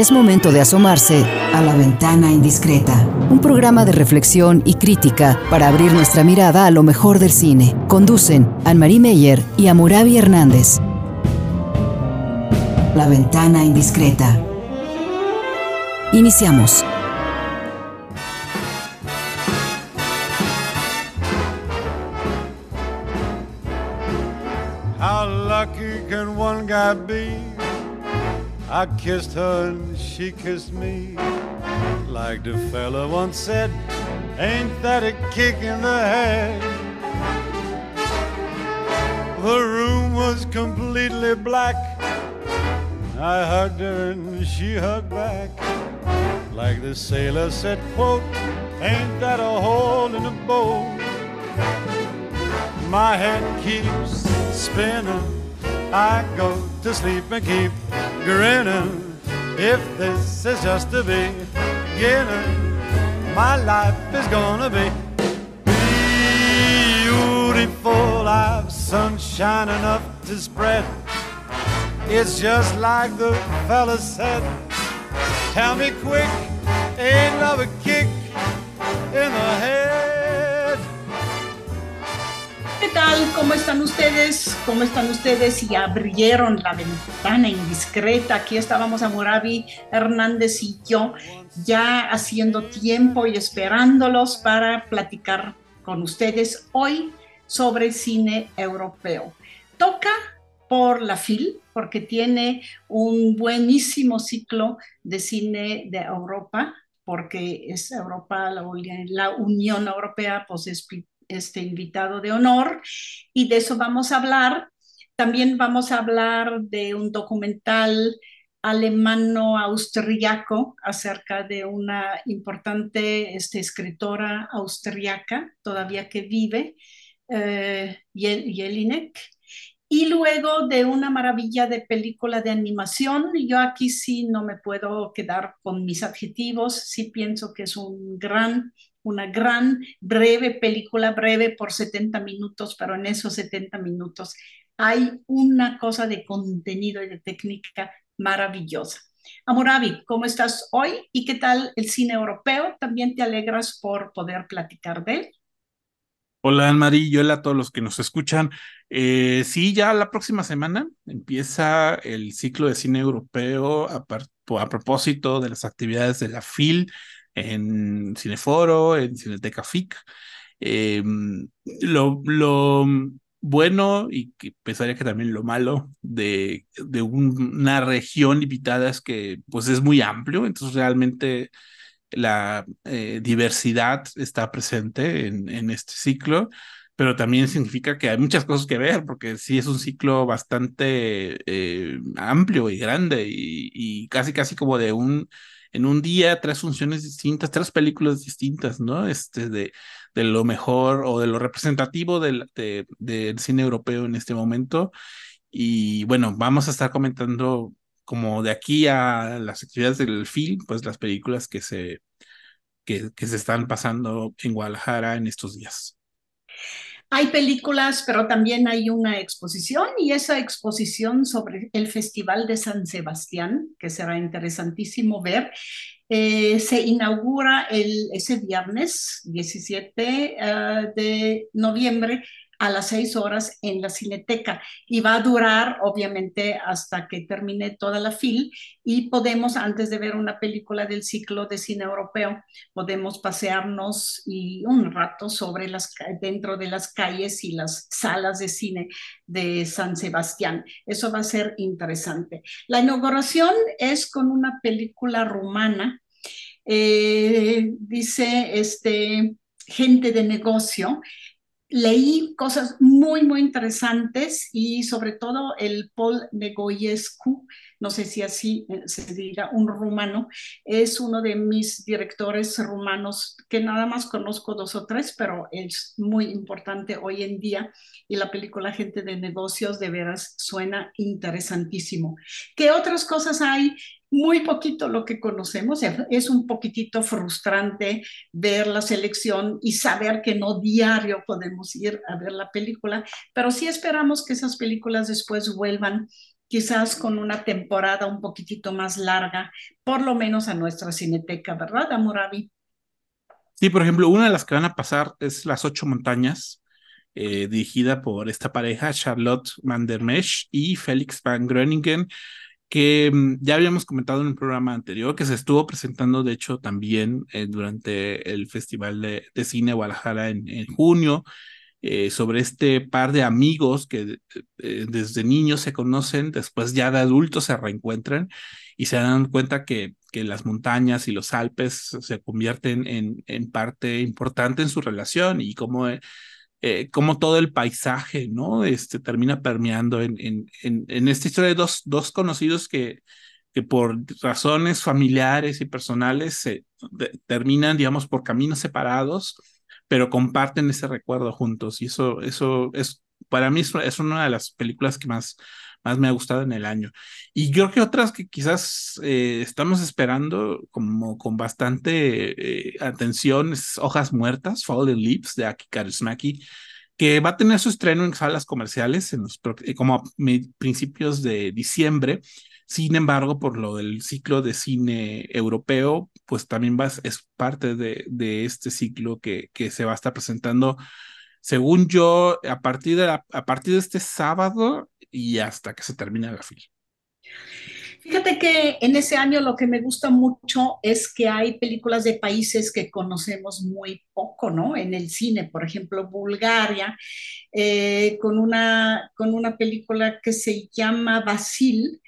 Es momento de asomarse a la ventana indiscreta, un programa de reflexión y crítica para abrir nuestra mirada a lo mejor del cine. Conducen Anne-Marie Meyer y Amurabi Hernández. La ventana indiscreta. Iniciamos. I kissed her and she kissed me. Like the fella once said, ain't that a kick in the head? The room was completely black. I hugged her and she hugged back. Like the sailor said, quote, ain't that a hole in the boat? My head keeps spinning. I go to sleep and keep grinning. If this is just the beginning, my life is gonna be beautiful. I've sunshine enough to spread. It's just like the fella said. Tell me quick, ain't love a kick in the head? ¿Qué tal? ¿Cómo están ustedes? ¿Cómo están ustedes? Y abrieron la ventana indiscreta. Aquí estábamos a Moravi Hernández y yo ya haciendo tiempo y esperándolos para platicar con ustedes hoy sobre cine europeo. Toca por la FIL, porque tiene un buenísimo ciclo de cine de Europa, porque es Europa, la Unión Europea, pues es este invitado de honor, y de eso vamos a hablar. También vamos a hablar de un documental alemano-austriaco acerca de una importante este, escritora austriaca, todavía que vive, eh, Jelinek, y luego de una maravilla de película de animación. Yo aquí sí no me puedo quedar con mis adjetivos, sí pienso que es un gran, una gran, breve película, breve por 70 minutos, pero en esos 70 minutos hay una cosa de contenido y de técnica maravillosa. Amoravi, ¿cómo estás hoy? ¿Y qué tal el cine europeo? ¿También te alegras por poder platicar de él? Hola, Anne-Marie, y hola a todos los que nos escuchan. Eh, sí, ya la próxima semana empieza el ciclo de cine europeo a, a, propósito de las actividades de la FIL en Cineforo, en Cineteca FIC. Eh, lo, bueno y que pensaría que también lo malo de, de una región invitada es que pues es muy amplio, entonces realmente la eh, diversidad está presente en, en, este ciclo, pero también significa que hay muchas cosas que ver, porque sí es un ciclo bastante eh, amplio y grande y, y, casi, casi como de un, en un día, tres funciones distintas, tres películas distintas, ¿no? Este, de, de lo mejor o de lo representativo del, de, del cine europeo en este momento. Y bueno, vamos a estar comentando como de aquí a las actividades del film, pues las películas que se, que, que se están pasando en Guadalajara en estos días. Hay películas, pero también hay una exposición y esa exposición sobre el Festival de San Sebastián, que será interesantísimo ver, eh, se inaugura el, ese viernes 17 uh, de noviembre a las seis horas en la Cineteca y va a durar obviamente hasta que termine toda la fil y podemos antes de ver una película del ciclo de cine europeo podemos pasearnos y un rato sobre las dentro de las calles y las salas de cine de San Sebastián. Eso va a ser interesante. La inauguración es con una película rumana eh, dice este gente de negocio leí cosas muy, muy interesantes y sobre todo el Paul Negoyescu, no sé si así eh, se diga, un rumano, es uno de mis directores rumanos que nada más conozco dos o tres, pero es muy importante hoy en día y la película Gente de Negocios de veras suena interesantísimo. ¿Qué otras cosas hay muy poquito lo que conocemos. Es un poquitito frustrante ver la selección y saber que no diario podemos ir a ver la película, pero sí esperamos que esas películas después vuelvan quizás con una temporada un poquitito más larga, por lo menos a nuestra cineteca, ¿verdad, Amurabi? Sí, por ejemplo, una de las que van a pasar es Las Ocho Montañas, eh, dirigida por esta pareja, Charlotte Van y Félix Van Groningen, que mm, ya habíamos comentado en un programa anterior, que se estuvo presentando, de hecho, también eh, durante el Festival de, Cine Guadalajara en, en junio. Eh, sobre este par de amigos que eh, desde niños se conocen, después ya de adultos se reencuentran y se dan cuenta que, que las montañas y los Alpes se convierten en, en parte importante en su relación y cómo, eh, todo el paisaje ¿no? este, termina permeando en, en, en, esta historia de dos, dos conocidos que, que por razones familiares y personales se terminan, digamos, por caminos separados pero comparten ese recuerdo juntos y eso, eso es, para mí es, una de las películas que más, más me ha gustado en el año. Y yo creo que otras que quizás eh, estamos esperando como con bastante eh, atención es Hojas Muertas, Fallen Leaves de Aki Kaurismäki, que va a tener su estreno en salas comerciales en los, eh, como a principios de diciembre sin embargo, por lo del ciclo de cine europeo, pues también vas, es parte de, de este ciclo que, que se va a estar presentando, según yo, a partir de, a partir de este sábado y hasta que se termine la fila. Fíjate que en ese año lo que me gusta mucho es que hay películas de países que conocemos muy poco, ¿no? En el cine, por ejemplo, Bulgaria, eh, con, una, con una película que se llama Basil,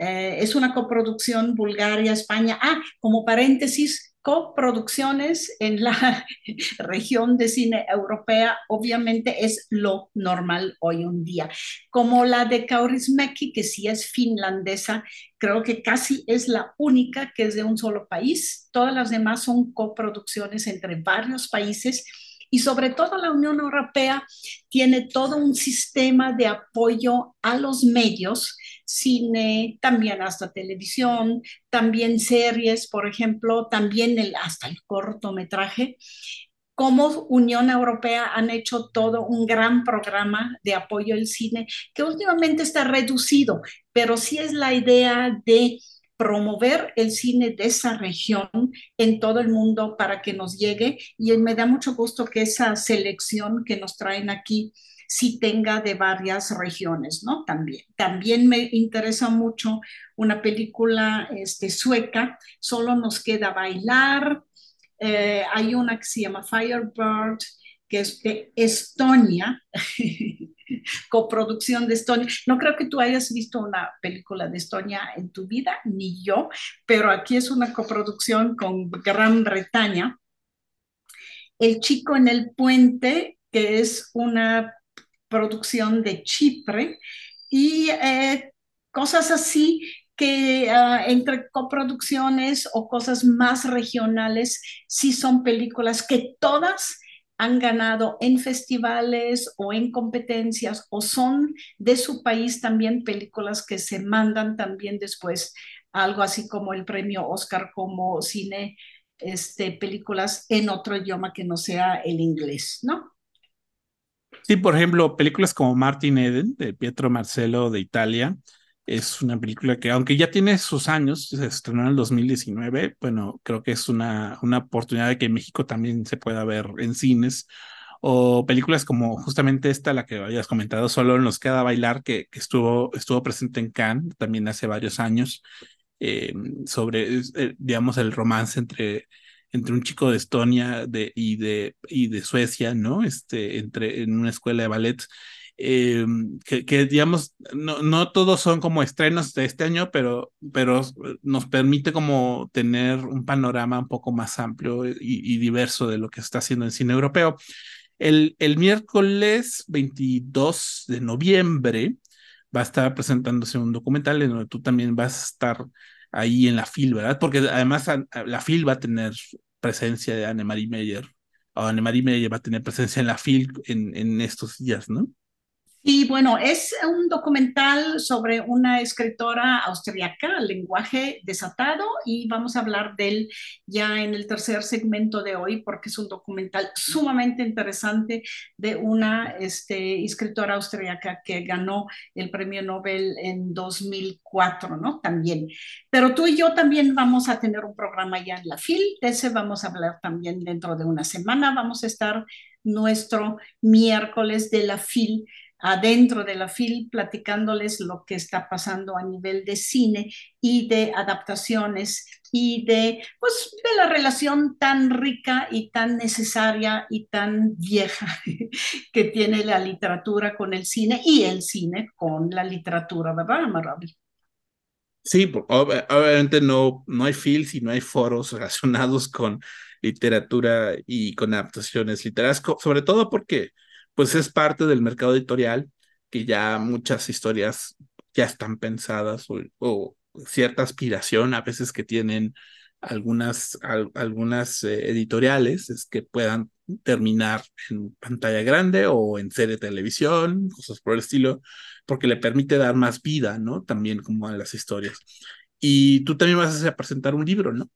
eh, es una coproducción Bulgaria-España. Ah, como paréntesis, coproducciones en la región de cine europea obviamente es lo normal hoy en día. Como la de Kaurismäki, que sí es finlandesa, creo que casi es la única que es de un solo país. Todas las demás son coproducciones entre varios países y sobre todo la Unión Europea tiene todo un sistema de apoyo a los medios, cine, también hasta televisión, también series, por ejemplo, también el, hasta el cortometraje. Como Unión Europea han hecho todo un gran programa de apoyo al cine que últimamente está reducido, pero sí es la idea de promover el cine de esa región en todo el mundo para que nos llegue y me da mucho gusto que esa selección que nos traen aquí sí tenga de varias regiones, ¿no? También. También me interesa mucho una película este, sueca, solo nos queda bailar. Eh, hay una que se llama Firebird, que es de Estonia, coproducción de Estonia. No creo que tú hayas visto una película de Estonia en tu vida, ni yo, pero aquí es una coproducción con Gran Bretaña. El chico en el puente, que es una producción de Chipre, y eh, cosas así que ah, entre coproducciones o cosas más regionales, sí son películas que todas han ganado en festivales o en competencias o son de su país también películas que se mandan también después algo así como el premio Oscar como cine, este, películas en otro idioma que no sea el inglés, ¿no? Sí, por ejemplo, películas como Martin Eden de Pietro Marcelo de Italia, es una película que, aunque ya tiene sus años, se estrenó en el 2019, bueno, creo que es una, una oportunidad de que en México también se pueda ver en cines. O películas como justamente esta, la que habías comentado, solo nos queda bailar, que, que estuvo, estuvo presente en Cannes también hace varios años, eh, sobre, eh, digamos, el romance entre, entre un chico de Estonia de, y, de, y de Suecia, ¿no? Este, entre, en una escuela de ballet eh, que, digamos, no, no todos son como estrenos de este año, pero, pero nos permite como tener un panorama un poco más amplio y, diverso de lo que está haciendo el cine europeo. El, el miércoles 22 de noviembre va a estar presentándose un documental en donde tú también vas a estar ahí en la FIL, ¿verdad? Porque además la FIL va a tener presencia de Anne-Marie Meyer, o Anne-Marie Meyer va a tener presencia en la FIL en, en estos días, ¿no? Sí, bueno, es un documental sobre una escritora austriaca, lenguaje desatado, y vamos a hablar de él ya en el tercer segmento de hoy, porque es un documental sumamente interesante de una este, escritora austriaca que ganó el premio Nobel en 2004, ¿no? También. Pero tú y yo también vamos a tener un programa ya en la FIL, de ese vamos a hablar también dentro de una semana, vamos a estar nuestro miércoles de la FIL adentro de la FIL platicándoles lo que está pasando a nivel de cine y de adaptaciones y de, pues, de la relación tan rica y tan necesaria y tan vieja que tiene la literatura con el cine y el cine con la literatura, ¿verdad, Maravi? Sí, obviamente no, no hay FILs y no hay foros relacionados con literatura y con adaptaciones literarias, sobre todo porque pues es parte del mercado editorial que ya muchas historias ya están pensadas o, cierta aspiración a veces que tienen algunas, algunas eh, editoriales es que puedan terminar en pantalla grande o en serie televisión, cosas por el estilo, porque le permite dar más vida, ¿no? También como a las historias. Y tú también vas a presentar un libro, ¿no?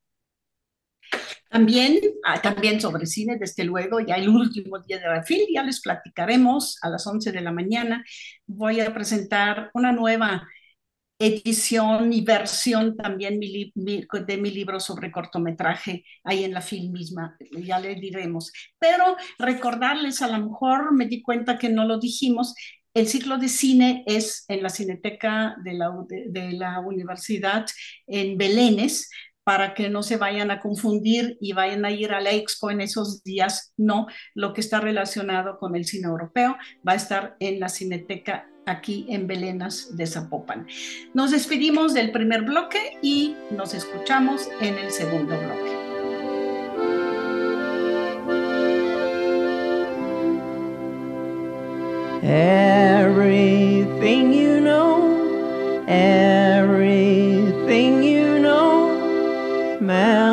También, ah, también sobre cine, desde luego, ya el último día de la FIL, ya les platicaremos a las 11 de la mañana. Voy a presentar una nueva edición y versión también de mi libro sobre cortometraje ahí en la FIL misma, ya le diremos. Pero recordarles, a lo mejor me di cuenta que no lo dijimos, el ciclo de cine es en la Cineteca de la, de la Universidad en Belénes, para que no se vayan a confundir y vayan a ir a la expo en esos días. No, lo que está relacionado con el cine europeo va a estar en la Cineteca aquí en Belenas de Zapopan. Nos despedimos del primer bloque y nos escuchamos en el segundo bloque. Everything you know, everything man.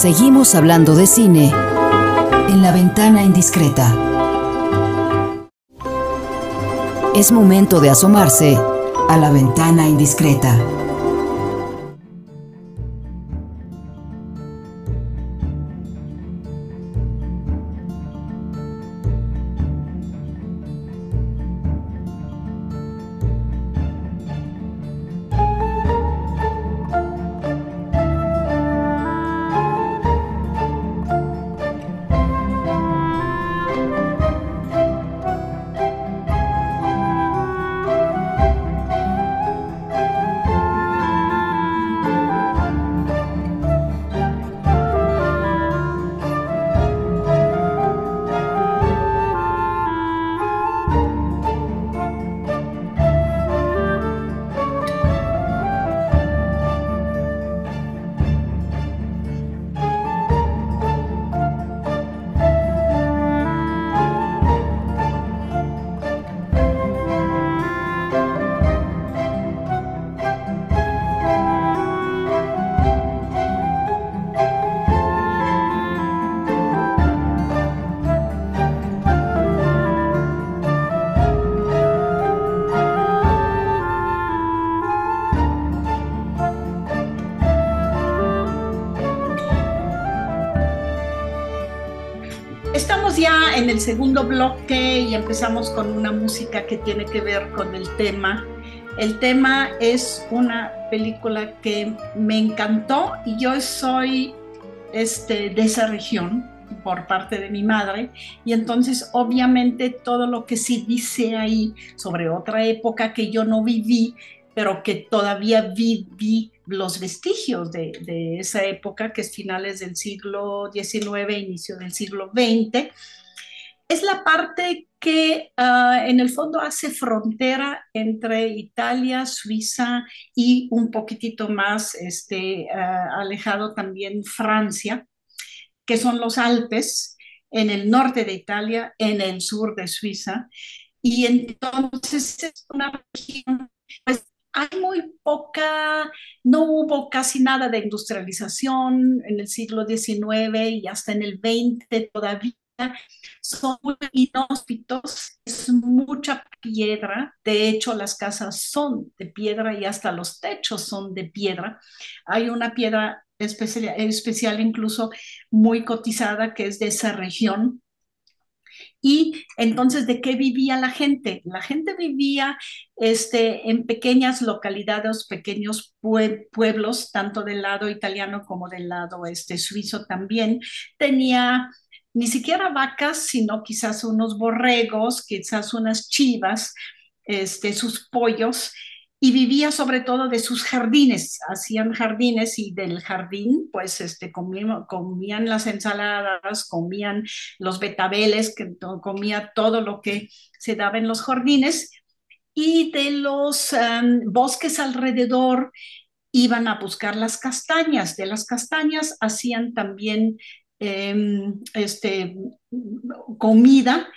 Seguimos hablando de cine en la ventana indiscreta. Es momento de asomarse a la ventana indiscreta. En el segundo bloque y empezamos con una música que tiene que ver con el tema. El tema es una película que me encantó y yo soy este, de esa región por parte de mi madre y entonces obviamente todo lo que sí dice ahí sobre otra época que yo no viví, pero que todavía viví los vestigios de, de, esa época, que es finales del siglo XIX, inicio del siglo XX, es la parte que uh, en el fondo hace frontera entre Italia, Suiza y un poquitito más este, uh, alejado también Francia, que son los Alpes, en el norte de Italia, en el sur de Suiza. Y entonces es una región, pues hay muy poca, no hubo casi nada de industrialización en el siglo XIX y hasta en el XX todavía son muy inhóspitos, es mucha piedra, de hecho las casas son de piedra y hasta los techos son de piedra. Hay una piedra especial, especial incluso muy cotizada que es de esa región, y entonces, ¿de qué vivía la gente? La gente vivía este, en pequeñas localidades, pequeños pueblos, tanto del lado italiano como del lado este, suizo también. Tenía ni siquiera vacas, sino quizás unos borregos, quizás unas chivas, este, sus pollos, y vivía sobre todo de sus jardines, hacían jardines y del jardín pues este, comían, comían las ensaladas, comían los betabeles, que comía todo lo que se daba en los jardines y de los um, bosques alrededor iban a buscar las castañas, de las castañas hacían también eh, este, comida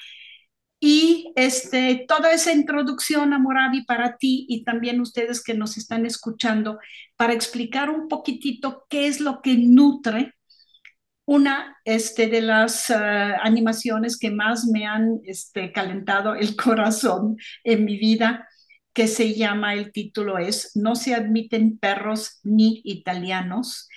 y este, toda esa introducción a Moravi para ti y también ustedes que nos están escuchando, para explicar un poquitito qué es lo que nutre una este, de las uh, animaciones que más me han este, calentado el corazón en mi vida, que se llama, el título es No se admiten perros ni italianos,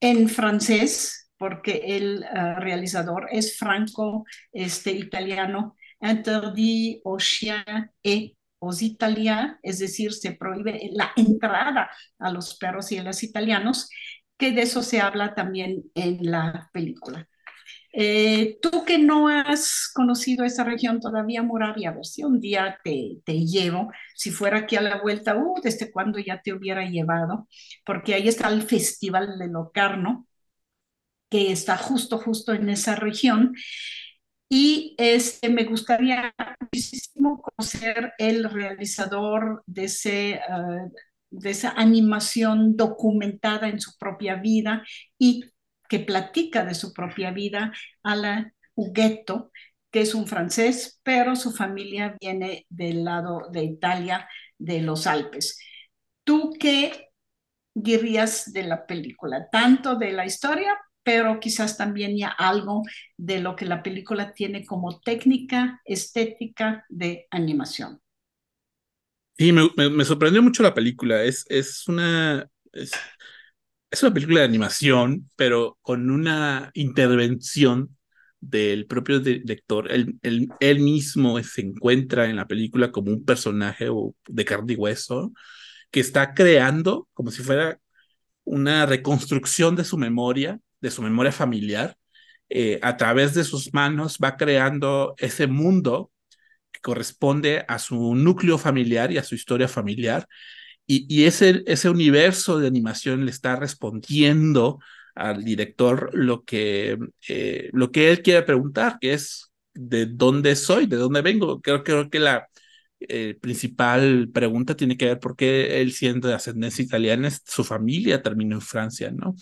en francés, porque el uh, realizador es franco este, italiano interdit aux chiens et aux italiens, es decir, se prohíbe la entrada a los perros y a los italianos, que de eso se habla también en la película. Eh, tú que no has conocido esa región todavía, Moravia, a ver si un día te, te, llevo, si fuera aquí a la vuelta, uh, desde cuando ya te hubiera llevado, porque ahí está el Festival de Locarno, que está justo, justo en esa región, y este, me gustaría muchísimo conocer el realizador de, ese, uh, de esa animación documentada en su propia vida y que platica de su propia vida, Alain Huguetto, que es un francés, pero su familia viene del lado de Italia, de los Alpes. ¿Tú qué dirías de la película? Tanto de la historia, pero quizás también ya algo de lo que la película tiene como técnica estética de animación. Sí, me, sorprendió mucho la película. Es, es una. Es, una película de animación, pero con una intervención del propio director. Él, él, él mismo se encuentra en la película como un personaje de carne y hueso que está creando como si fuera una reconstrucción de su memoria de su memoria familiar, eh, a través de sus manos va creando ese mundo que corresponde a su núcleo familiar y a su historia familiar. Y, y ese, ese universo de animación le está respondiendo al director lo que, eh, lo que él quiere preguntar, que es de dónde soy, de dónde vengo. Creo, creo que la eh, principal pregunta tiene que ver por qué él siendo de ascendencia italiana, su familia terminó en Francia, ¿no?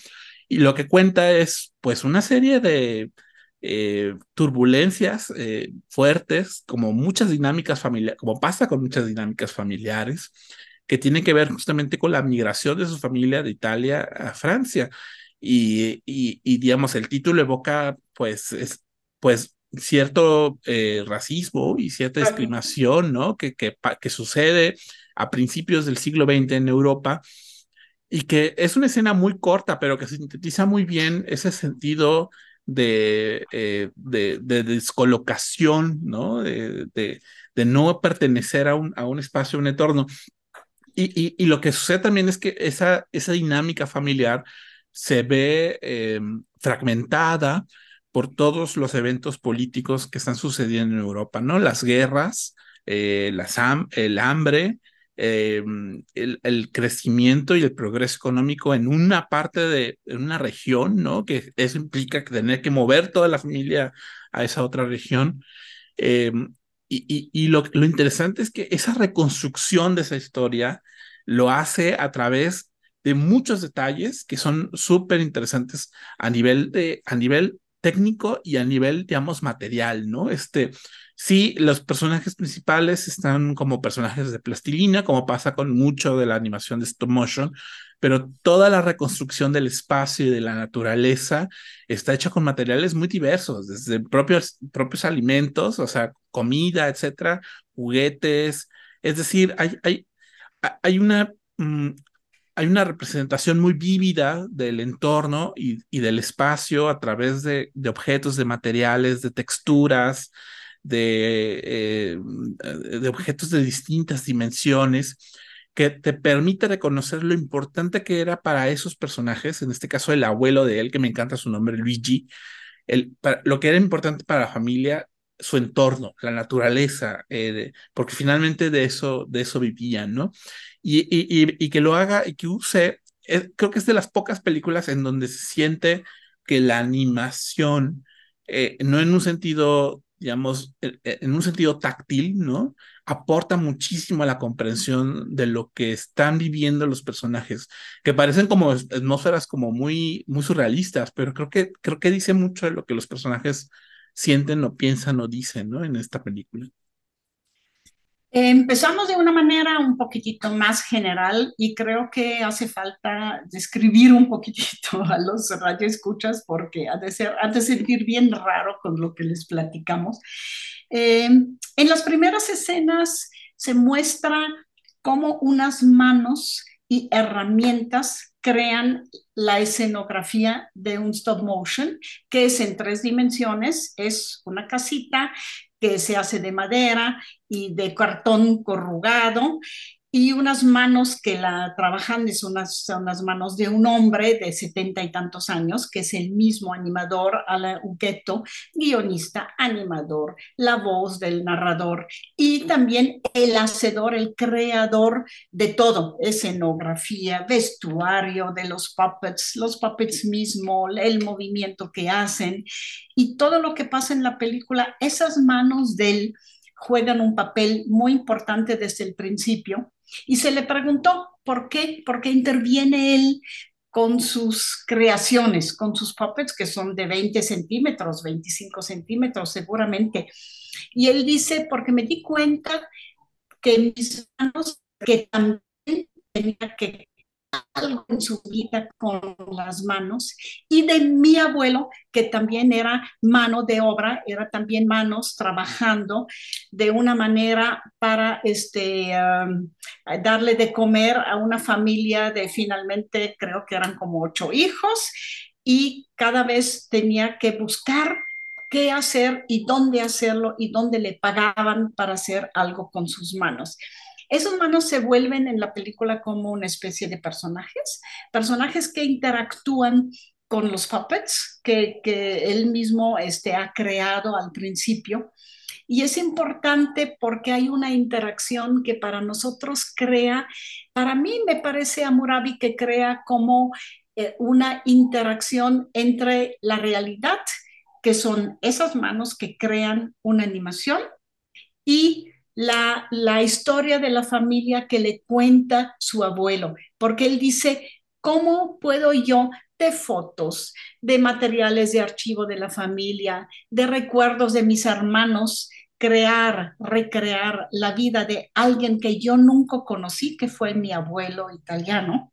Y lo que cuenta es pues una serie de eh, turbulencias eh, fuertes, como muchas dinámicas familiares, como pasa con muchas dinámicas familiares, que tienen que ver justamente con la migración de su familia de Italia a Francia. Y, y, digamos, el título evoca pues, es, pues cierto eh, racismo y cierta discriminación, ¿no? Que, que, que sucede a principios del siglo XX en Europa y que es una escena muy corta, pero que sintetiza muy bien ese sentido de, eh, de, descolocación, ¿no? De, de, no pertenecer a un, a un espacio, a un entorno. Y, y, lo que sucede también es que esa, esa dinámica familiar se ve eh, fragmentada por todos los eventos políticos que están sucediendo en Europa, ¿no? Las guerras, eh, las el hambre, eh, el, crecimiento y el progreso económico en una parte de una región, ¿no? Que eso implica tener que mover toda la familia a esa otra región. Eh, y, lo, interesante es que esa reconstrucción de esa historia lo hace a través de muchos detalles que son súper interesantes a nivel de a nivel técnico y a nivel, digamos, material, ¿no? Este, sí, los personajes principales están como personajes de plastilina, como pasa con mucho de la animación de stop motion, pero toda la reconstrucción del espacio y de la naturaleza está hecha con materiales muy diversos, desde propios, propios alimentos, o sea, comida, etcétera, juguetes, es decir, hay, hay, hay una mm, hay una representación muy vívida del entorno y, del espacio a través de, objetos, de materiales, de texturas, de, eh, de objetos de distintas dimensiones que te permite reconocer lo importante que era para esos personajes, en este caso el abuelo de él, que me encanta su nombre, Luigi, el, lo que era importante para la familia, su entorno, la naturaleza, eh, porque finalmente de eso, de eso vivían, ¿no? y, que lo haga y que use, eh, creo que es de las pocas películas en donde se siente que la animación, no en un sentido, digamos, eh, en un sentido táctil, ¿no? Aporta muchísimo a la comprensión de lo que están viviendo los personajes, que parecen como atmósferas como muy, muy surrealistas, pero creo que, creo que dice mucho de lo que los personajes sienten o piensan o dicen, ¿no? En esta película. Empezamos de una manera un poquitito más general y creo que hace falta describir un poquitito a los radioescuchas porque ha de, ser, ha de sentir bien raro con lo que les platicamos. Eh, en las primeras escenas se muestra cómo unas manos y herramientas crean la escenografía de un stop motion, que es en tres dimensiones, es una casita que se hace de madera y de cartón corrugado y unas manos que la trabajan son unas, son las manos de un hombre de setenta y tantos años, que es el mismo animador, Alain Ugueto, guionista, animador, la voz del narrador y también el hacedor, el creador de todo, escenografía, vestuario de los puppets, los puppets mismo, el movimiento que hacen y todo lo que pasa en la película, esas manos de él juegan un papel muy importante desde el principio y se le preguntó por qué, por qué interviene él con sus creaciones, con sus puppets que son de 20 centímetros, 25 centímetros seguramente. Y él dice, porque me di cuenta que mis manos, que también tenía que algo en su vida con las manos y de mi abuelo que también era mano de obra, era también manos trabajando de una manera para este, darle de comer a una familia de finalmente creo que eran como ocho hijos y cada vez tenía que buscar qué hacer y dónde hacerlo y dónde le pagaban para hacer algo con sus manos. Esos manos se vuelven en la película como una especie de personajes, personajes que interactúan con los puppets que, que él mismo este, ha creado al principio. Y es importante porque hay una interacción que para nosotros crea, para mí me parece a Murabi que crea como eh, una interacción entre la realidad, que son esas manos que crean una animación, y la, la historia de la familia que le cuenta su abuelo, porque él dice, ¿cómo puedo yo de fotos, de materiales de archivo de la familia, de recuerdos de mis hermanos, crear, recrear la vida de alguien que yo nunca conocí, que fue mi abuelo italiano?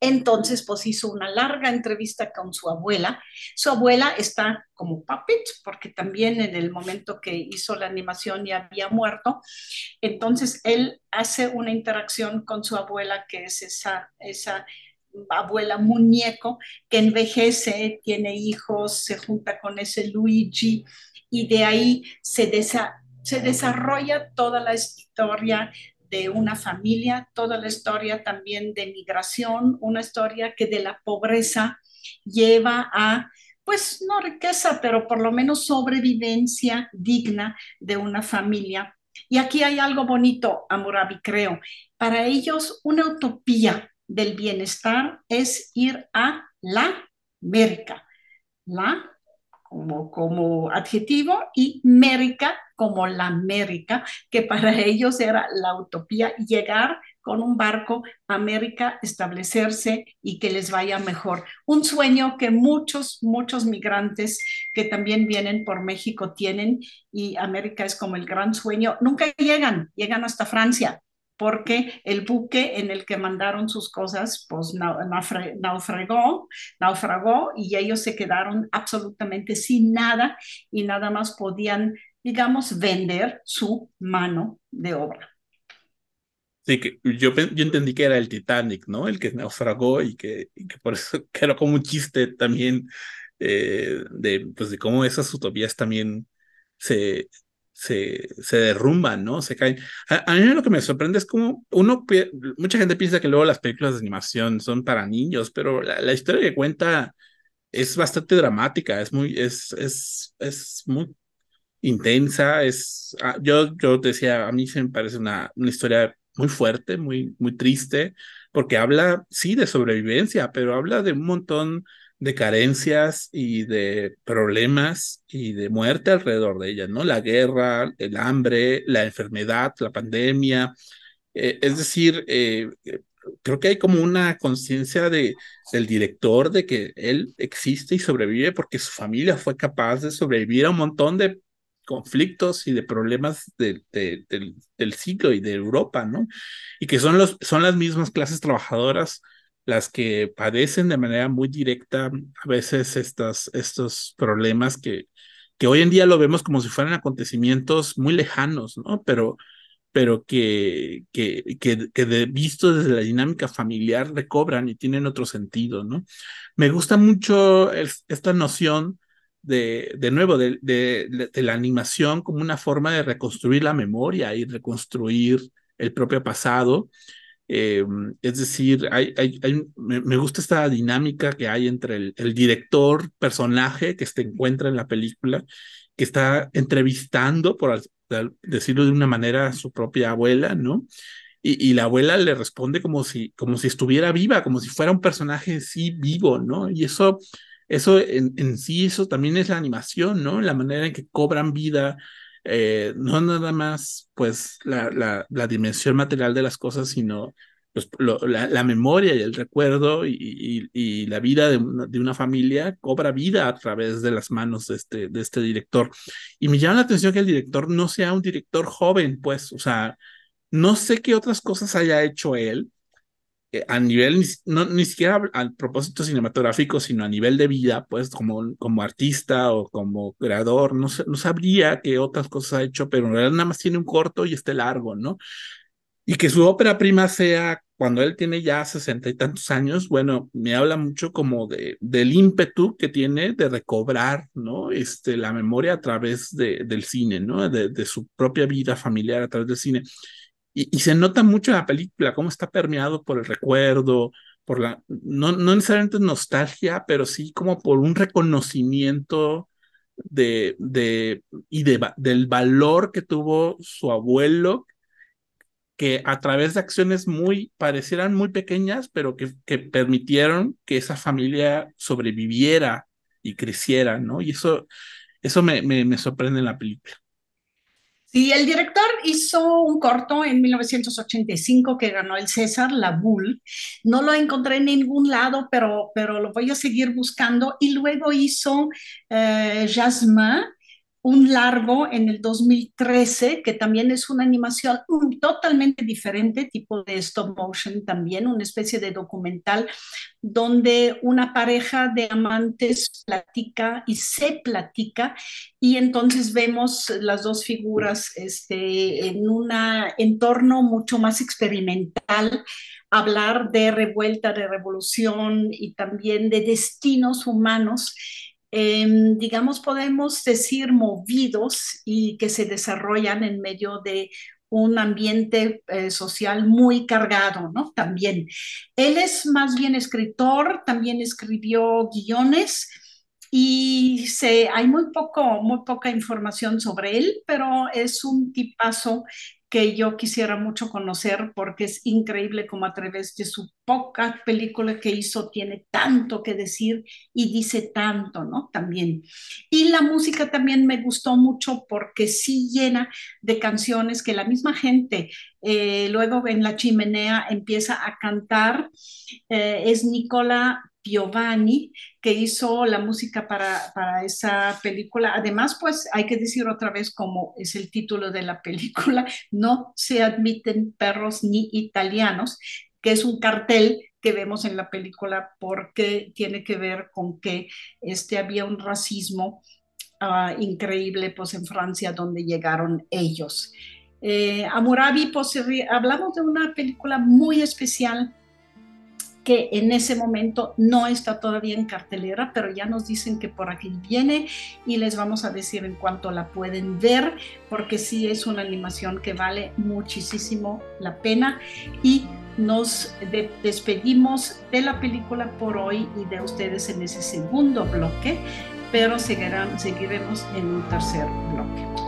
Entonces, pues hizo una larga entrevista con su abuela. Su abuela está como puppet, porque también en el momento que hizo la animación ya había muerto. Entonces, él hace una interacción con su abuela, que es esa, abuela muñeco que envejece, tiene hijos, se junta con ese Luigi y de ahí se desarrolla toda la historia de una familia, toda la historia también de migración, una historia que de la pobreza lleva a, pues no riqueza, pero por lo menos sobrevivencia digna de una familia. Y aquí hay algo bonito, Amurabi, creo. Para ellos, una utopía del bienestar es ir a la América. La como, como adjetivo y América como la América, que para ellos era la utopía, llegar con un barco a América, establecerse y que les vaya mejor. Un sueño que muchos, muchos migrantes que también vienen por México tienen y América es como el gran sueño. Nunca llegan, llegan hasta Francia, porque el buque en el que mandaron sus cosas pues naufragó, naufragó y ellos se quedaron absolutamente sin nada y nada más podían digamos, vender su mano de obra. Sí, que yo, yo entendí que era el Titanic, ¿no? El que naufragó y que, que por eso que era como un chiste también eh, de, pues de cómo esas utopías también se, se, se derrumban, ¿no? Se caen. A, mí lo que me sorprende es como uno, mucha gente piensa que luego las películas de animación son para niños, pero la, la historia que cuenta es bastante dramática, es muy, es, es, es muy intensa, es, ah, yo, yo decía, a mí se me parece una, una historia muy fuerte, muy, muy triste, porque habla, sí, de sobrevivencia, pero habla de un montón de carencias y de problemas y de muerte alrededor de ella, ¿no? La guerra, el hambre, la enfermedad, la pandemia. Eh, es decir, eh, creo que hay como una conciencia de, del director de que él existe y sobrevive porque su familia fue capaz de sobrevivir a un montón de conflictos y de problemas del, siglo y de Europa, ¿no? Y que son, los, son las mismas clases trabajadoras las que padecen de manera muy directa a veces estas, estos problemas que, que hoy en día lo vemos como si fueran acontecimientos muy lejanos, ¿no? Pero, pero que, que, que, que de, visto desde la dinámica familiar recobran y tienen otro sentido, ¿no? Me gusta mucho esta noción de, de nuevo, de, de, la animación como una forma de reconstruir la memoria y reconstruir el propio pasado. Eh, es decir, hay, hay, me, gusta esta dinámica que hay entre el, director, personaje que se encuentra en la película, que está entrevistando, por decirlo de una manera, a su propia abuela, ¿no? Y, y, la abuela le responde como si, como si estuviera viva, como si fuera un personaje sí vivo, ¿no? Y eso eso en, sí, eso también es la animación, ¿no? La manera en que cobran vida, eh, no nada más, pues, la, la, la, dimensión material de las cosas, sino la, memoria y el recuerdo y, y, la vida de una, de una, familia cobra vida a través de las manos de este, de este director. Y me llama la atención que el director no sea un director joven, pues, o sea, no sé qué otras cosas haya hecho él, a nivel, no, ni siquiera al propósito cinematográfico, sino a nivel de vida, pues como, como artista o como creador, no, no sabría qué otras cosas ha hecho, pero en realidad nada más tiene un corto y este largo, ¿no? Y que su ópera prima sea cuando él tiene ya sesenta y tantos años, bueno, me habla mucho como de, del ímpetu que tiene de recobrar, ¿no? Este, la memoria a través de, del cine, ¿no? De, de su propia vida familiar a través del cine. Y, se nota mucho en la película cómo está permeado por el recuerdo, por la, no, no necesariamente nostalgia, pero sí como por un reconocimiento de, de, y de, del valor que tuvo su abuelo, que a través de acciones muy, parecieran muy pequeñas, pero que, que permitieron que esa familia sobreviviera y creciera, ¿no? Y eso, eso me, me, me sorprende en la película. Y el director hizo un corto en 1985 que ganó el César, La Bull. No lo encontré en ningún lado, pero, pero lo voy a seguir buscando. Y luego hizo eh, Jasmine, un largo en el 2013, que también es una animación totalmente diferente, tipo de stop motion también, una especie de documental, donde una pareja de amantes platica y se platica, y entonces vemos las dos figuras este, en un entorno mucho más experimental hablar de revuelta, de revolución y también de destinos humanos, em, digamos, podemos decir movidos y que se desarrollan en medio de un ambiente eh, social muy cargado, ¿no? También. Él es más bien escritor, también escribió guiones y se, hay muy, poco, muy poca información sobre él, pero es un tipazo que yo quisiera mucho conocer porque es increíble como a través de su poca película que hizo tiene tanto que decir y dice tanto, ¿no? También. Y la música también me gustó mucho porque sí llena de canciones que la misma gente eh, luego en la chimenea empieza a cantar. Eh, es Nicola Giovanni, que hizo la música para, para, esa película. Además, pues hay que decir otra vez como es el título de la película, no se admiten perros ni italianos, que es un cartel que vemos en la película porque tiene que ver con que este, había un racismo uh, increíble pues en Francia donde llegaron ellos. Eh, Amurabi, pues hablamos de una película muy especial que en ese momento no está todavía en cartelera, pero ya nos dicen que por aquí viene y les vamos a decir en cuanto la pueden ver, porque sí es una animación que vale muchísimo la pena y nos despedimos de la película por hoy y de ustedes en ese segundo bloque, pero seguiremos en un tercer bloque.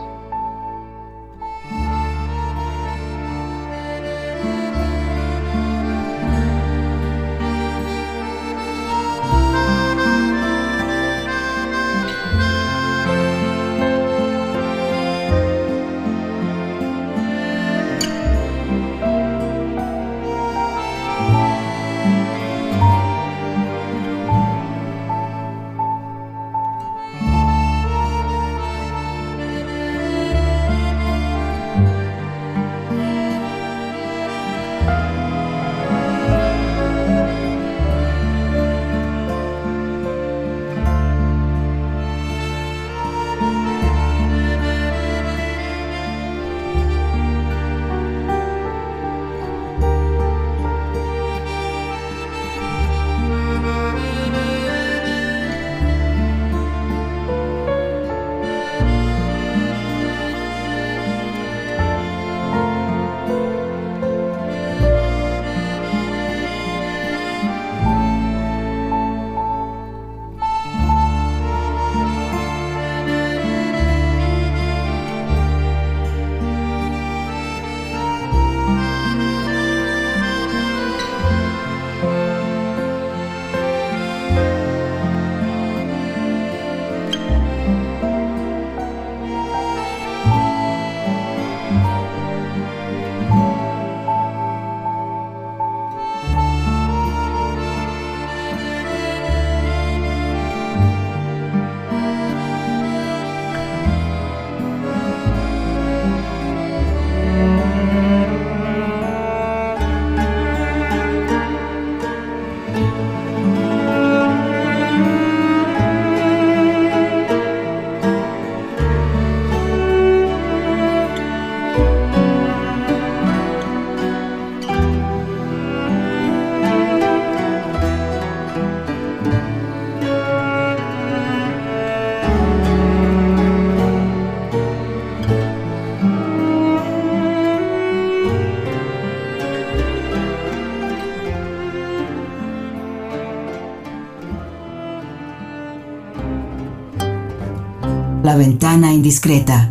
Ventana indiscreta.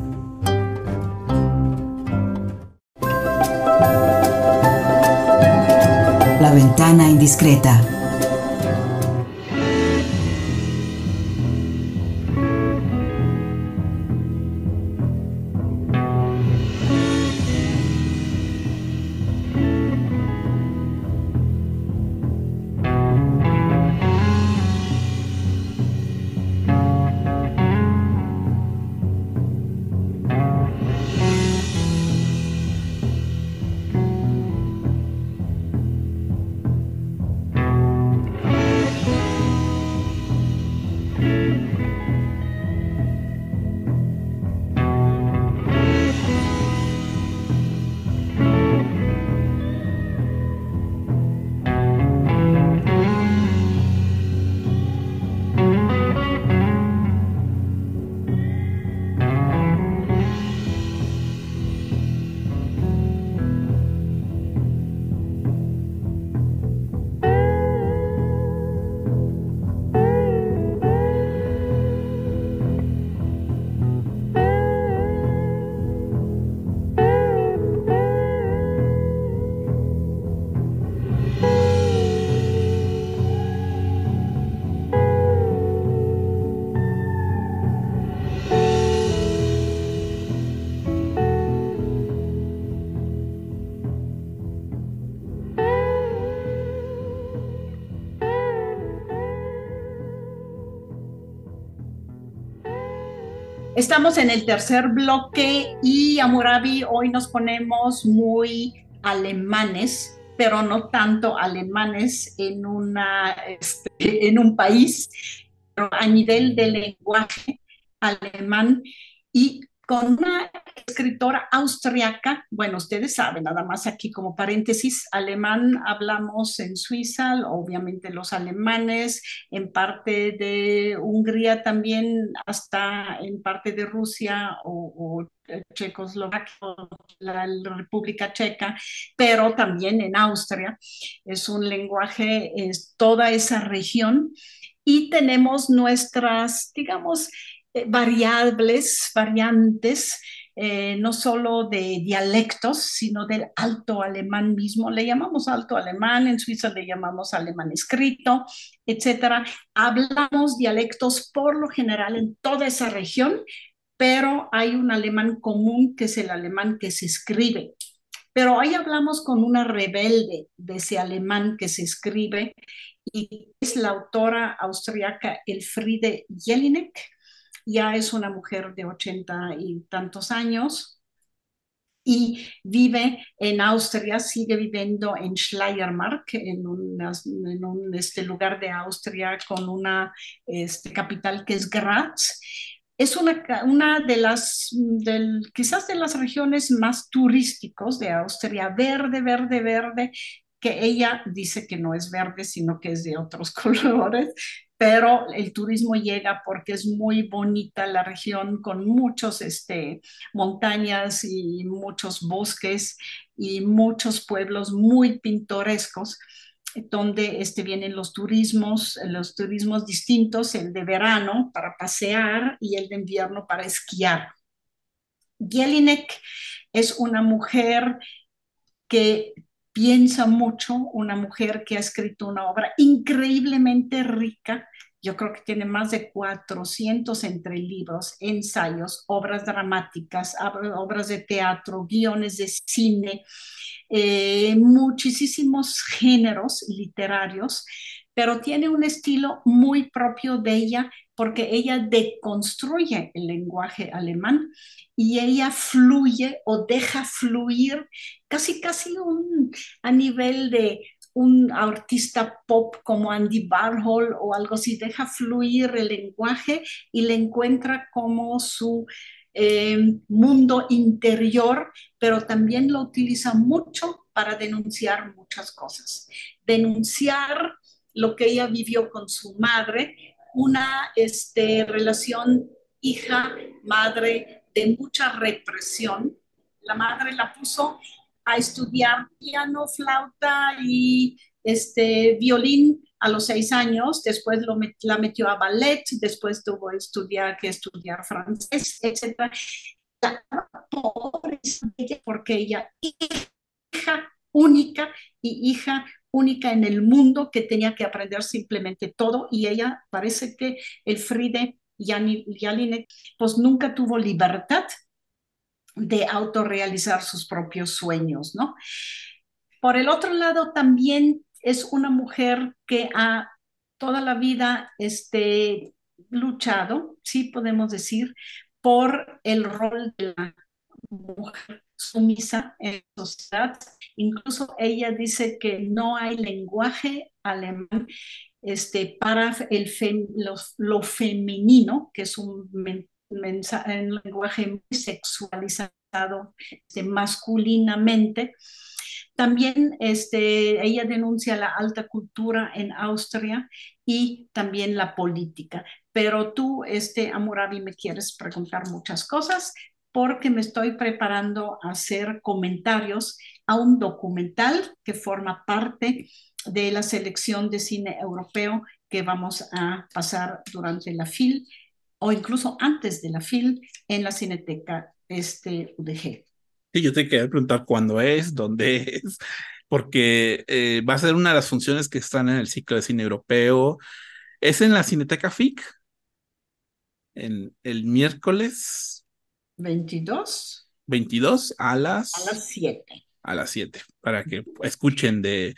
La ventana indiscreta. Estamos en el tercer bloque y Amurabi, hoy nos ponemos muy alemanes, pero no tanto alemanes en, una, este, en un país, pero a nivel de lenguaje alemán. Y con una escritora austriaca, bueno, ustedes saben, nada más aquí como paréntesis, alemán hablamos en Suiza, obviamente los alemanes, en parte de Hungría también, hasta en parte de Rusia o, Checoslovaquia, la, República Checa, pero también en Austria. Es un lenguaje, es toda esa región. Y tenemos nuestras, digamos, eh, variables, variantes, eh, no solo de dialectos, sino del alto alemán mismo. Le llamamos alto alemán, en Suiza le llamamos alemán escrito, etcétera. Hablamos dialectos por lo general en toda esa región, pero hay un alemán común que es el alemán que se escribe. Pero hoy hablamos con una rebelde de ese alemán que se escribe y es la autora austriaca Elfriede Jelinek ya es una mujer de ochenta y tantos años y vive en Austria, sigue viviendo en Schleiermark, en, en un este lugar de Austria con una este, capital que es Graz. Es una, una de las, del, quizás de las regiones más turísticos de Austria, verde, verde, verde, que ella dice que no es verde, sino que es de otros colores, pero el turismo llega porque es muy bonita la región con muchos este, montañas y muchos bosques y muchos pueblos muy pintorescos donde este, vienen los turismos, los turismos distintos, el de verano para pasear y el de invierno para esquiar. Jelinek es una mujer que piensa mucho, una mujer que ha escrito una obra increíblemente rica. Yo creo que tiene más de 400 entre libros, ensayos, obras dramáticas, obras de teatro, guiones de cine, eh, muchísimos géneros literarios, pero tiene un estilo muy propio de ella porque ella deconstruye el lenguaje alemán y ella fluye o deja fluir casi, casi un, a nivel de un artista pop como Andy Warhol o algo así, deja fluir el lenguaje y le encuentra como su eh, mundo interior, pero también lo utiliza mucho para denunciar muchas cosas. Denunciar lo que ella vivió con su madre, una este, relación hija-madre de mucha represión. La madre la puso a estudiar piano, flauta y este, violín a los seis años, después lo la metió a ballet, después tuvo estudiar, que estudiar francés, etc. Porque ella, hija única y hija única en el mundo que tenía que aprender simplemente todo y ella parece que el Fride Jalinek pues nunca tuvo libertad de autorrealizar sus propios sueños, ¿no? Por el otro lado, también es una mujer que ha toda la vida este, luchado, sí podemos decir, por el rol de la mujer sumisa en sociedad. Incluso ella dice que no hay lenguaje alemán este, para el lo, femenino, que es un, lenguaje muy sexualizado este, masculinamente. También este, ella denuncia la alta cultura en Austria y también la política. Pero tú, este, Amurabi, me quieres preguntar muchas cosas porque me estoy preparando a hacer comentarios a un documental que forma parte de la selección de cine europeo que vamos a pasar durante la FIL o incluso antes de la FIL en la Cineteca este, UDG. Sí, yo te quería preguntar cuándo es, dónde es, porque eh, va a ser una de las funciones que están en el ciclo de cine europeo. ¿Es en la Cineteca FIC? En el miércoles 22. 22 a las... A las 7. A las 7, para que escuchen de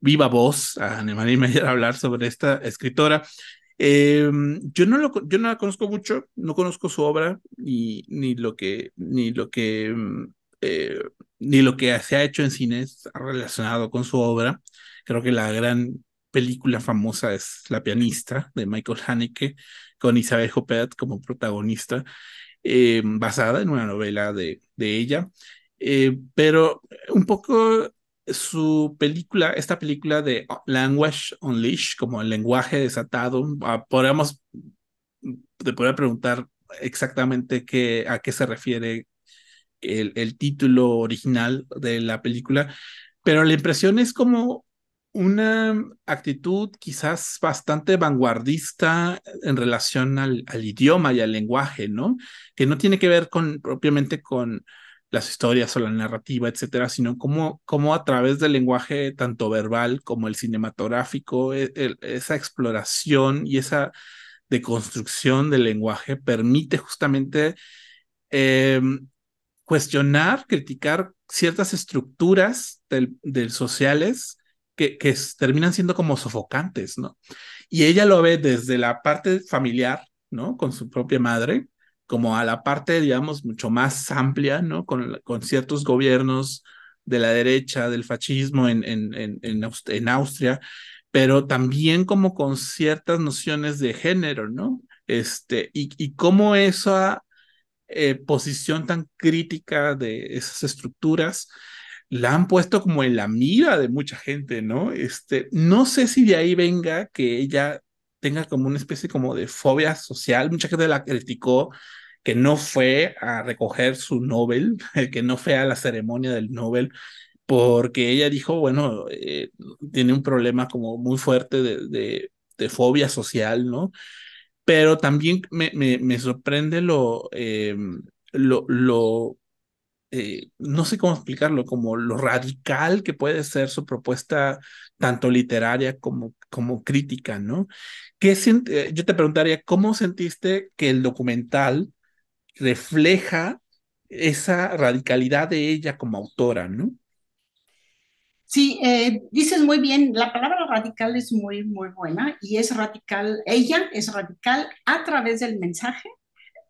viva voz a María Meyer hablar sobre esta escritora. Em, yo, no lo, yo no la conozco mucho, no conozco su obra ni, ni lo que, ni lo que, mm, eh, ni lo que se ha hecho en cines relacionado con su obra. Creo que la gran película famosa es La pianista de Michael Haneke con Isabel Huppert como protagonista, em, basada en una novela de, de ella. Eh, pero un poco su película, esta película de Language Unleashed, como el lenguaje desatado, ah, podríamos, te podría preguntar exactamente qué, a qué se refiere el, el título original de la película, pero la impresión es como una actitud quizás bastante vanguardista en relación al, idioma y al lenguaje, ¿no? Que no tiene que ver con propiamente con las historias o la narrativa, etcétera, sino cómo, cómo a través del lenguaje tanto verbal como el cinematográfico, e, esa exploración y esa deconstrucción del lenguaje permite justamente em, cuestionar, criticar ciertas estructuras del sociales que, terminan siendo como sofocantes, ¿no? Y ella lo ve desde la parte familiar, ¿no? Con su propia madre, como a la parte, digamos, mucho más amplia, ¿no? Con, ciertos gobiernos de la derecha, del fascismo en, en, en, Austria, pero también como con ciertas nociones de género, ¿no? Este, y, y cómo esa eh, posición tan crítica de esas estructuras la han puesto como en la mira de mucha gente, ¿no? Este, no sé si de ahí venga que ella tenga como una especie como de fobia social. Mucha gente la criticó que no fue a recoger su Nobel, que no fue a la ceremonia del Nobel, porque ella dijo, bueno, eh, tiene un problema como muy fuerte de, de, fobia social, ¿no? Pero también me, me, me sorprende lo, eh, lo, lo eh, no sé cómo explicarlo, como lo radical que puede ser su propuesta, tanto literaria como, como crítica, ¿no? ¿Qué eh, yo te preguntaría, ¿cómo sentiste que el documental refleja esa radicalidad de ella como autora, ¿no? Sí, eh, dices muy bien, la palabra radical es muy, muy buena y es radical, ella es radical a través del mensaje,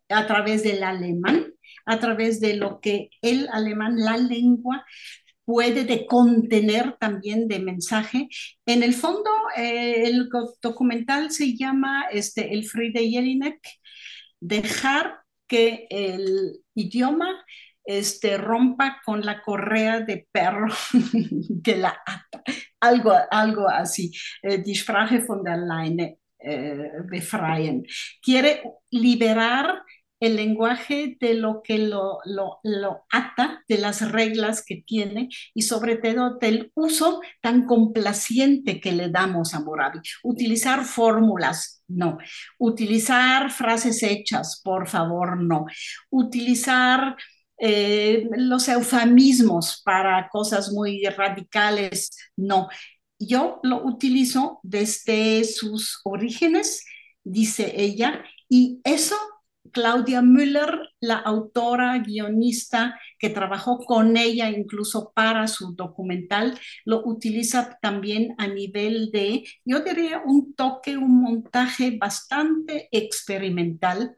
a través del alemán, a través de lo que el alemán, la lengua, puede de contener también de mensaje. En el fondo, eh, el documental se llama este, El Friede Jelinek, dejar que el idioma este, rompa con la correa de perro que la ata, algo, algo así, eh, die Sprache von der Leine eh, befreien. Quiere liberar el lenguaje de lo que lo, lo, lo, ata, de las reglas que tiene y sobre todo del uso tan complaciente que le damos a Moravi. Utilizar fórmulas, no. Utilizar frases hechas, por favor, no. Utilizar eh, los eufemismos para cosas muy radicales, no. Yo lo utilizo desde sus orígenes, dice ella, y eso Claudia Müller, la autora, guionista que trabajó con ella incluso para su documental, lo utiliza también a nivel de, yo diría, un toque, un montaje bastante experimental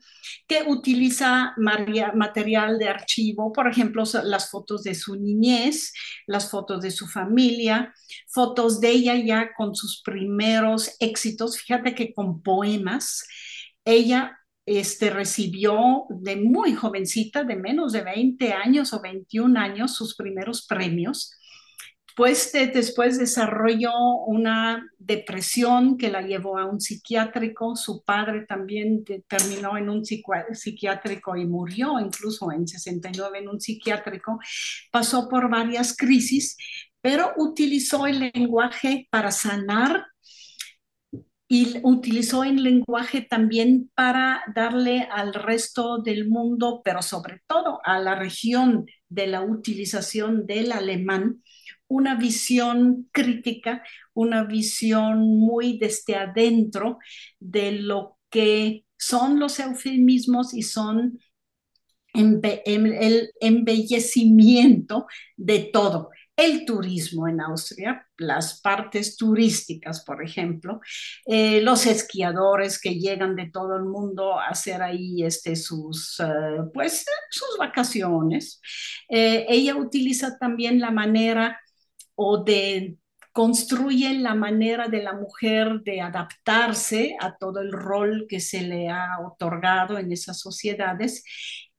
que utiliza material de archivo, por ejemplo, las fotos de su niñez, las fotos de su familia, fotos de ella ya con sus primeros éxitos, fíjate que con poemas, ella este, recibió de muy jovencita, de menos de 20 años o 21 años, sus primeros premios. Pues después desarrolló una depresión que la llevó a un psiquiátrico. Su padre también terminó en un psiquiátrico y murió incluso en 69 en un psiquiátrico. Pasó por varias crisis, pero utilizó el lenguaje para sanar y utilizó el lenguaje también para darle al resto del mundo, pero sobre todo a la región de la utilización del alemán, una visión crítica, una visión muy desde adentro de lo que son los eufemismos y son el embellecimiento de todo. El turismo en Austria, las partes turísticas, por ejemplo, eh, los esquiadores que llegan de todo el mundo a hacer ahí este, sus, eh, pues, sus vacaciones. Eh, ella utiliza también la manera o de construye la manera de la mujer de adaptarse a todo el rol que se le ha otorgado en esas sociedades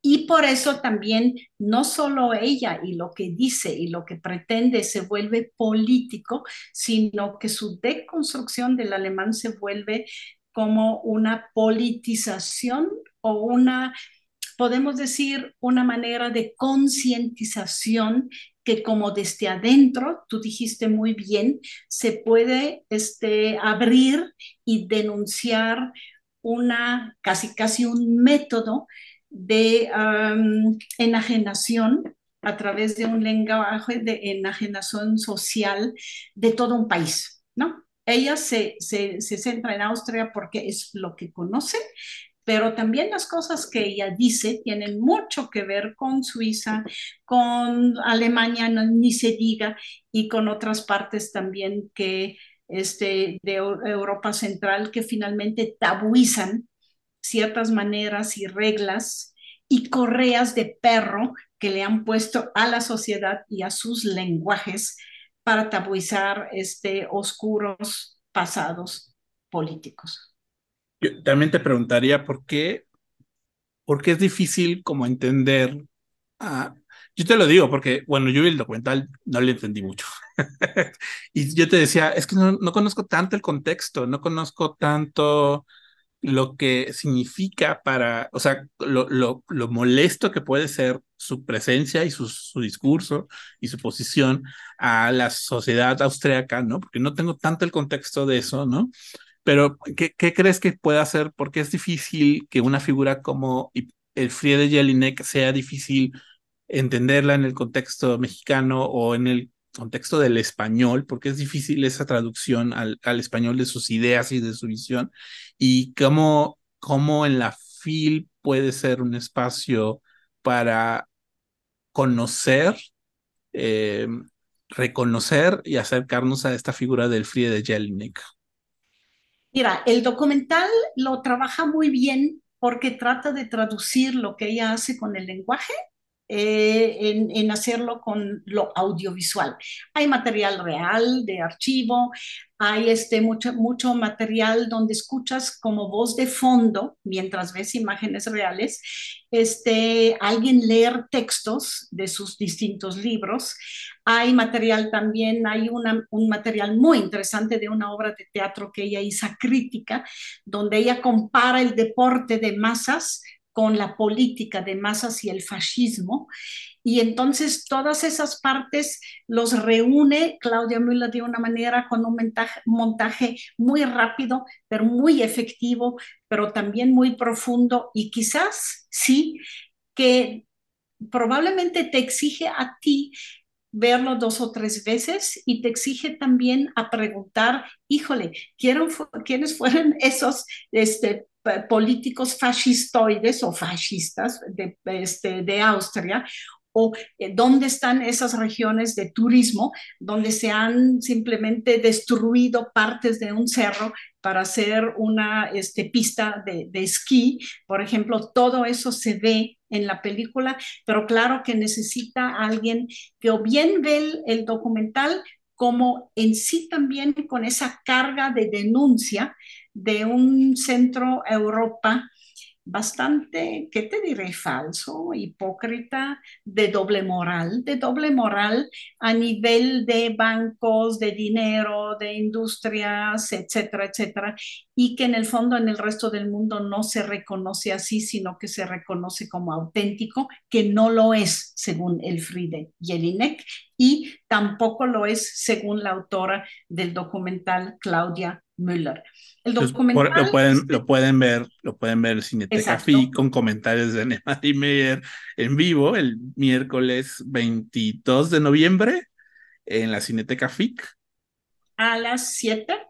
y por eso también no solo ella y lo que dice y lo que pretende se vuelve político, sino que su deconstrucción del alemán se vuelve como una politización o una, podemos decir, una manera de concientización que como desde adentro, tú dijiste muy bien, se puede este, abrir y denunciar una, casi casi un método de enajenación a través de un lenguaje de enajenación social de todo un país, ¿no? Ella se, se, se centra en Austria porque es lo que conoce, pero también las cosas que ella dice tienen mucho que ver con Suiza, con Alemania, ni se diga, y con otras partes también que este, de Europa Central que finalmente tabuizan ciertas maneras y reglas y correas de perro que le han puesto a la sociedad y a sus lenguajes para tabuizar este, oscuros pasados políticos. Yo también te preguntaría por qué, por qué es difícil como entender yo te lo digo porque, bueno, yo vi el documental, no le entendí mucho. y yo te decía, es que no, no, conozco tanto el contexto, no conozco tanto lo que significa para, o sea, lo, lo, lo molesto que puede ser su presencia y su, su, discurso y su posición a la sociedad austriaca, ¿no? Porque no tengo tanto el contexto de eso, ¿no? Pero, ¿qué, qué crees que puede hacer? Porque es difícil que una figura como el Friede Jelinek sea difícil entenderla en el contexto mexicano o en el contexto del español, porque es difícil esa traducción al, al español de sus ideas y de su visión, y cómo, cómo en la FIL puede ser un espacio para conocer, eh, reconocer y acercarnos a esta figura del Fríe de Jelinek. Mira, el documental lo trabaja muy bien porque trata de traducir lo que ella hace con el lenguaje eh, en, hacerlo con lo audiovisual. Hay material real de archivo, hay este, mucho, mucho material donde escuchas como voz de fondo, mientras ves imágenes reales, este, alguien leer textos de sus distintos libros. Hay material también, hay una, un material muy interesante de una obra de teatro que ella hizo crítica, donde ella compara el deporte de masas con la política de masas y el fascismo. Y entonces todas esas partes los reúne Claudia Müller de una manera con un montaje, muy rápido, pero muy efectivo, pero también muy profundo y quizás sí que probablemente te exige a ti verlo dos o tres veces y te exige también a preguntar, híjole, ¿quiénes fueron esos este, políticos fascistoides o fascistas de, este, de Austria o eh, dónde están esas regiones de turismo donde se han simplemente destruido partes de un cerro para hacer una este, pista de, de, esquí. Por ejemplo, todo eso se ve en la película, pero claro que necesita alguien que o bien ve el documental como en sí también con esa carga de denuncia de un centro Europa bastante, ¿qué te diré? Falso, hipócrita, de doble moral, de doble moral a nivel de bancos, de dinero, de industrias, etcétera, etcétera, y que en el fondo en el resto del mundo no se reconoce así, sino que se reconoce como auténtico, que no lo es según el Friede Jelinek y tampoco lo es según la autora del documental Claudia Müller. El documental lo, pueden, lo pueden ver, lo pueden ver en Cineteca FI con comentarios de Nemari Meyer en vivo el miércoles 22 de noviembre en la Cineteca FIC. A las 7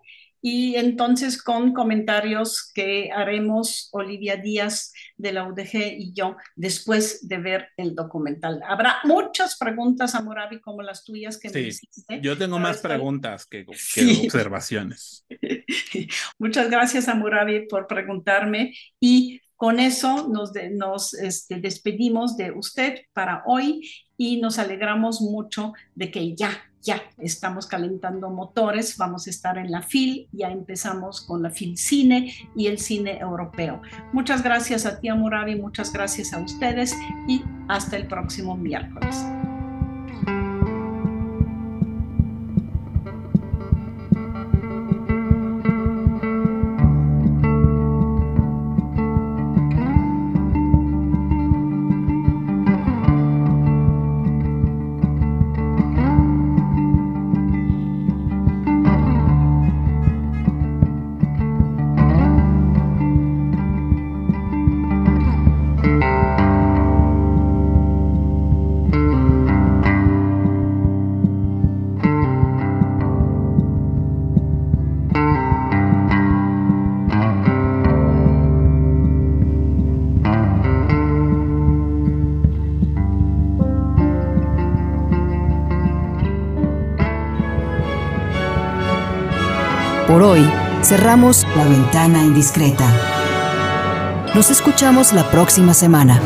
y entonces con comentarios que haremos Olivia Díaz de la UDG y yo después de ver el documental. Habrá muchas preguntas, Amorabi, como las tuyas que me hiciste. Yo tengo más preguntas que, observaciones. Muchas gracias, Amorabi, por preguntarme y con eso nos, nos este, despedimos de usted para hoy y nos alegramos mucho de que ya ya estamos calentando motores, vamos a estar en la FIL, ya empezamos con la FIL Cine y el cine europeo. Muchas gracias a ti, Amurabi, muchas gracias a ustedes y hasta el próximo miércoles. Cerramos la ventana indiscreta. Nos escuchamos la próxima semana.